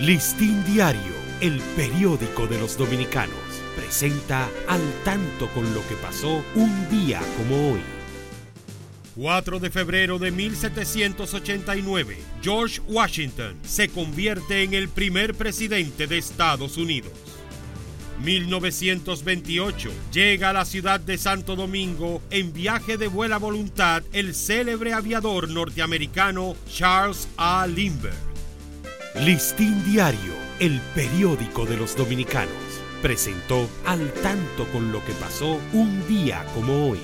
Listín Diario, el periódico de los dominicanos, presenta al tanto con lo que pasó un día como hoy. 4 de febrero de 1789, George Washington se convierte en el primer presidente de Estados Unidos. 1928 llega a la ciudad de Santo Domingo en viaje de buena voluntad el célebre aviador norteamericano Charles A. Lindbergh. Listín Diario, el periódico de los dominicanos, presentó al tanto con lo que pasó un día como hoy.